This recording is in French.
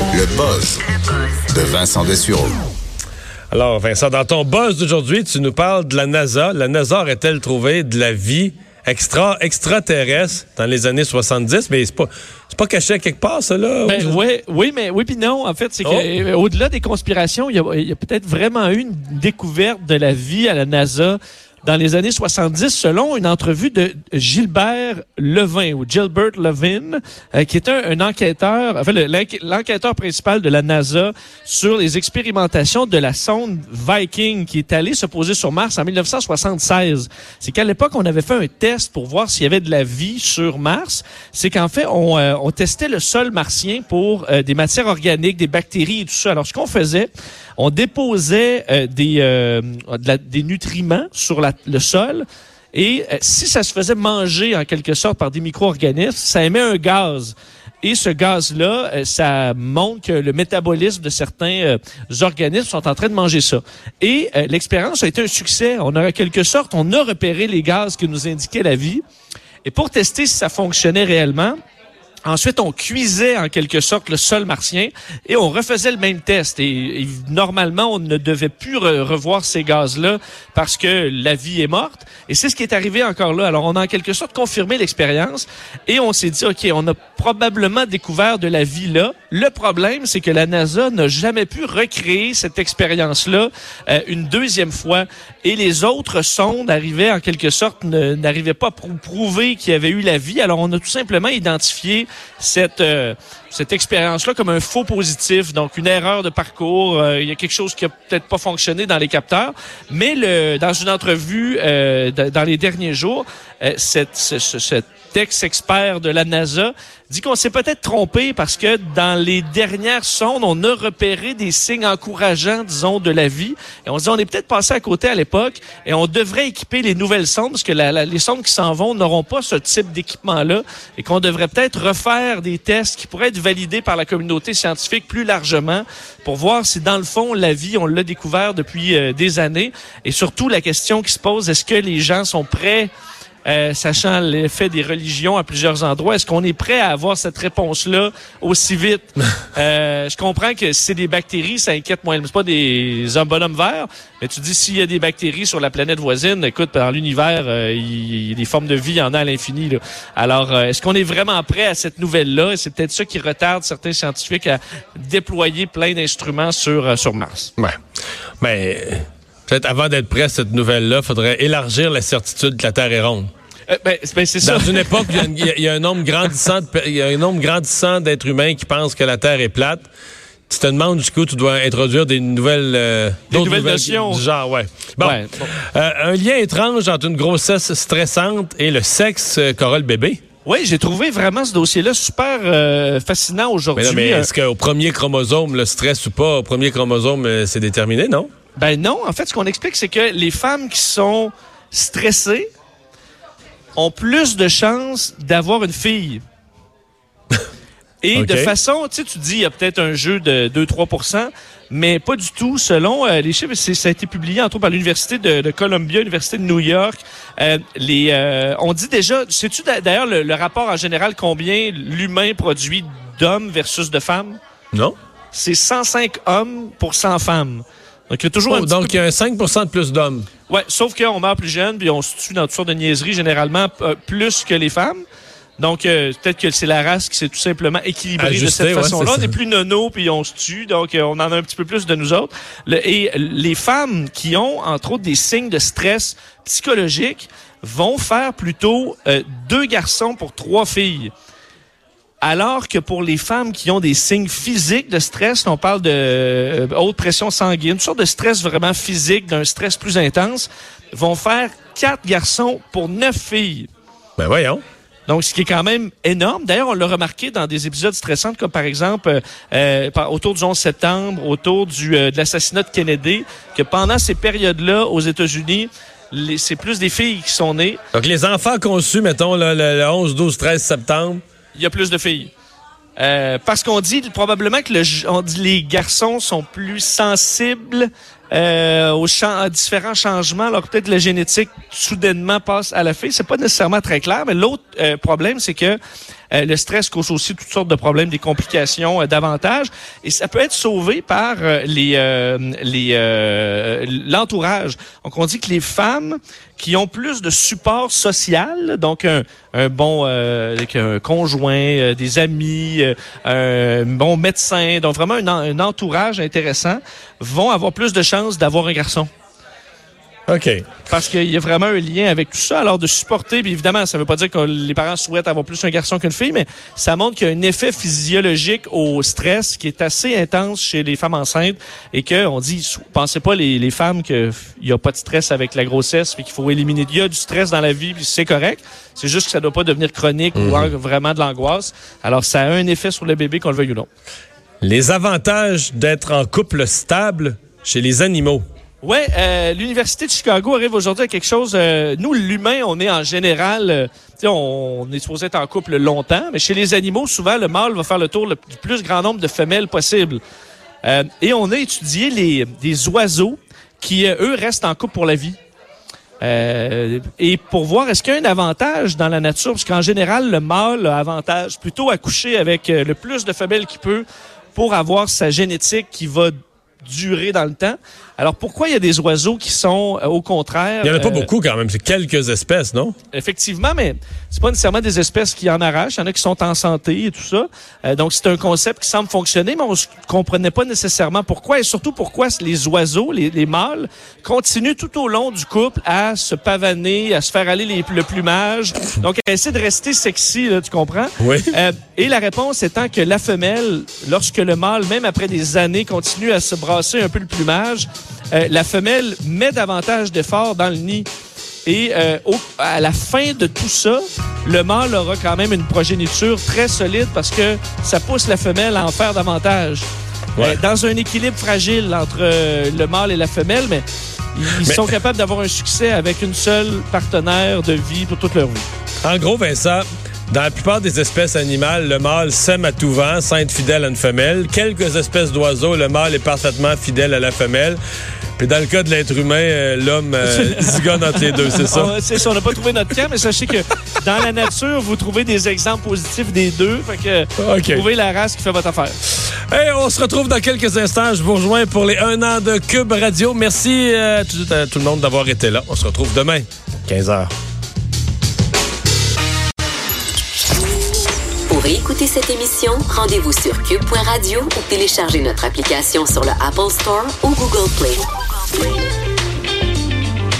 Le buzz de Vincent Dessureau. Alors, Vincent, dans ton buzz d'aujourd'hui, tu nous parles de la NASA. La NASA aurait-elle trouvé de la vie extra extraterrestre dans les années 70, mais c'est pas c'est pas caché à quelque part ça là. Ben, ouais, oui, mais oui puis non. En fait, c'est que Oh. au-delà des conspirations, il y a, il y a peut-être vraiment eu une découverte de la vie à la NASA dans les années 70, selon une entrevue de Gilbert Levin ou Gilbert Levin, euh, qui est un, un enquêteur, enfin le- l'enqu- l'enquêteur principal de la NASA sur les expérimentations de la sonde Viking qui est allée se poser sur Mars en 1976. C'est qu'à l'époque, on avait fait un test pour voir s'il y avait de la vie sur Mars. C'est qu'en fait, on, euh, on testait le sol martien pour euh, des matières organiques, des bactéries et tout ça. Alors, ce qu'on faisait, on déposait euh, des, euh, de des nutriments sur la- le sol. Et euh, si ça se faisait manger en quelque sorte par des micro-organismes, ça émet un gaz. Et ce gaz-là, euh, ça montre que le métabolisme de certains euh, organismes sont en train de manger ça. Et euh, l'expérience a été un succès. On a en quelque sorte, on a repéré les gaz qui nous indiquaient la vie. Et pour tester si ça fonctionnait réellement, Ensuite, on cuisait en quelque sorte le sol martien et on refaisait le même test. Et, et normalement, on ne devait plus re- revoir ces gaz-là parce que la vie est morte. Et c'est ce qui est arrivé encore là. Alors, on a en quelque sorte confirmé l'expérience et on s'est dit, OK, on a probablement découvert de la vie là. Le problème, c'est que la NASA n'a jamais pu recréer cette expérience-là euh, une deuxième fois. Et les autres sondes arrivaient en quelque sorte, n'arrivaient pas à prou- prouver qu'il y avait eu la vie. Alors, on a tout simplement identifié cette, euh, cette expérience-là comme un faux positif, donc une erreur de parcours. Euh, il y a quelque chose qui a peut-être pas fonctionné dans les capteurs. Mais le, dans une entrevue euh, dans les derniers jours, euh, cette, ce, ce- cet ex-expert de la NASA dit qu'on s'est peut-être trompé parce que dans les dernières sondes, on a repéré des signes encourageants, disons, de la vie. Et on se dit, on est peut-être passé à côté à l'époque et on devrait équiper les nouvelles sondes parce que les sondes qui s'en vont n'auront pas ce type d'équipement-là et qu'on devrait peut-être refaire des tests qui pourraient être validés par la communauté scientifique plus largement pour voir si, dans le fond, la vie, on l'a découvert depuis euh, des années. Et surtout, la question qui se pose, est-ce que les gens sont prêts euh, sachant l'effet des religions à plusieurs endroits, est-ce qu'on est prêt à avoir cette réponse-là aussi vite? Euh, je comprends que si c'est des bactéries, ça inquiète moins. C'est pas des hommes bonhommes verts, mais tu dis s'il y a des bactéries sur la planète voisine, écoute, dans l'univers, euh, il y a des formes de vie, il y en a à l'infini. Alors, euh, est-ce qu'on est vraiment prêt à cette nouvelle-là? Et c'est peut-être ça qui retarde certains scientifiques à déployer plein d'instruments sur, euh, sur Mars. Ouais. Mais euh, peut-être avant d'être prêt à cette nouvelle-là, faudrait élargir la certitude que la Terre est ronde. Euh, ben, c'est- ben, c'est ça. Dans une époque, il y a une- il y, a- il y a un nombre grandissant, il y a un nombre grandissant d'êtres humains qui pensent que la Terre est plate. Tu te demandes jusqu'où tu dois introduire des nouvelles, euh, Des d'autres nouvelles notions. du genre, ouais. Bon, Ouais, bon. Euh, un lien étrange entre une grossesse stressante et le sexe euh, qu'aura le bébé. Oui, j'ai trouvé vraiment ce dossier-là super euh, fascinant Mais, aujourd'hui. non, mais Euh, est-ce qu'au premier chromosome, le stress ou pas, au premier chromosome, euh, c'est déterminé, non? Ben non, en fait, ce qu'on explique, c'est que les femmes qui sont stressées ont plus de chances d'avoir une fille. Et de façon, tu sais, tu dis, il y a peut-être un jeu de 2-3% mais pas du tout. Selon euh, les chiffres, c'est- ça a été publié entre autres par l'Université de, de Columbia, l'Université de New York. Euh, les, euh, on dit déjà, sais-tu d'a- d'ailleurs le, le rapport en général combien l'humain produit d'hommes versus de femmes? Non? C'est 105 hommes pour 100 femmes. Donc, il y a toujours un Oh, donc, il y a un 5% de plus d'hommes. Ouais, sauf qu'on meurt plus jeune, puis on se tue dans toutes sortes de niaiseries, généralement euh, plus que les femmes. Donc, euh, peut-être que c'est la race qui s'est tout simplement équilibrée de cette façon-là. on n'est plus nono, puis on se tue, donc euh, on en a un petit peu plus de nous autres. Le- et les femmes qui ont, entre autres, des signes de stress psychologique vont faire plutôt euh, deux garçons pour trois filles. Alors que pour les femmes qui ont des signes physiques de stress, on parle de euh, haute pression sanguine, une sorte de stress vraiment physique, d'un stress plus intense, vont faire quatre garçons pour neuf filles. Ben voyons. Donc, ce qui est quand même énorme. D'ailleurs, on l'a remarqué dans des épisodes stressants, comme par exemple euh, euh, autour du 11 septembre, autour du, euh, de l'assassinat de Kennedy, que pendant ces périodes-là, aux États-Unis, c'est plus des filles qui sont nées. Donc, les enfants conçus, mettons, le 11, 12, 13 septembre, il y a plus de filles. Euh, parce qu'on dit probablement que le, on dit les garçons sont plus sensibles euh, aux, à différents changements, alors peut-être la génétique soudainement passe à la fille. C'est pas nécessairement très clair, mais l'autre euh, problème, c'est que euh, le stress cause aussi toutes sortes de problèmes, des complications euh, davantage, et ça peut être sauvé par euh, les les l'entourage. Donc on dit que les femmes qui ont plus de support social, donc un, un bon un conjoint, des amis, un bon médecin, donc vraiment un, un entourage intéressant, vont avoir plus de chances d'avoir un garçon. OK. Parce qu'il y a vraiment un lien avec tout ça. Alors, de supporter, bien évidemment, ça ne veut pas dire que les parents souhaitent avoir plus un garçon qu'une fille, mais ça montre qu'il y a un effet physiologique au stress qui est assez intense chez les femmes enceintes et que on dit, pensez pas les, les femmes qu'il n'y a pas de stress avec la grossesse puis qu'il faut éliminer. Il y a du stress dans la vie puis c'est correct. C'est juste que ça ne doit pas devenir chronique ou mhm. vraiment de l'angoisse. Alors, ça a un effet sur le bébé, qu'on le veuille ou non. Les avantages d'être en couple stable chez les animaux. Oui, euh, l'Université de Chicago arrive aujourd'hui à quelque chose. Euh, nous, l'humain, on est en général, euh, on, est supposé être en couple longtemps, mais chez les animaux, souvent, le mâle va faire le tour du plus grand nombre de femelles possible. et on a étudié les, des oiseaux qui, eux, restent en couple pour la vie. et pour voir est-ce qu'il y a un avantage dans la nature, parce qu'en général, le mâle a avantage plutôt à coucher avec le plus de femelles qu'il peut pour avoir sa génétique qui va durer dans le temps. Alors pourquoi il y a des oiseaux qui sont euh, au contraire Il y en a pas euh, beaucoup quand même, c'est quelques espèces, non? Effectivement, mais c'est pas nécessairement des espèces qui en arrachent, il y en a qui sont en santé et tout ça. Euh, donc c'est un concept qui semble fonctionner, mais on ne comprenait pas nécessairement pourquoi et surtout pourquoi les oiseaux, les, les, mâles, continuent tout au long du couple à se pavaner, à se faire aller les, le plumage, donc à essayer de rester sexy, là, tu comprends? Oui. et la réponse étant que la femelle, lorsque le mâle, même après des années, continue à se brasser un peu le plumage, euh, la femelle met davantage d'efforts dans le nid. Et euh, à la fin de tout ça, le mâle aura quand même une progéniture très solide parce que ça pousse la femelle à en faire davantage. Euh, dans un équilibre fragile entre le mâle et la femelle, mais ils sont capables d'avoir un succès avec une seule partenaire de vie pour toute leur vie. En gros, Vincent, dans la plupart des espèces animales, le mâle sème à tout vent sans être fidèle à une femelle. Quelques espèces d'oiseaux, le mâle est parfaitement fidèle à la femelle. Puis dans le cas de l'être humain, euh, l'homme euh, zigonne entre les deux, c'est ça? c'est ça, on n'a pas trouvé notre cas, mais sachez que dans la nature, vous trouvez des exemples positifs des deux. Fait que vous trouvez la race qui fait votre affaire. Hey, on se retrouve dans quelques instants. Je vous rejoins pour les 1 an de Cube Radio. Merci euh, à tout le monde d'avoir été là. On se retrouve demain, 15 h. écouter cette émission, rendez-vous sur cube.radio ou téléchargez notre application sur le Apple Store ou Google Play. Sweet.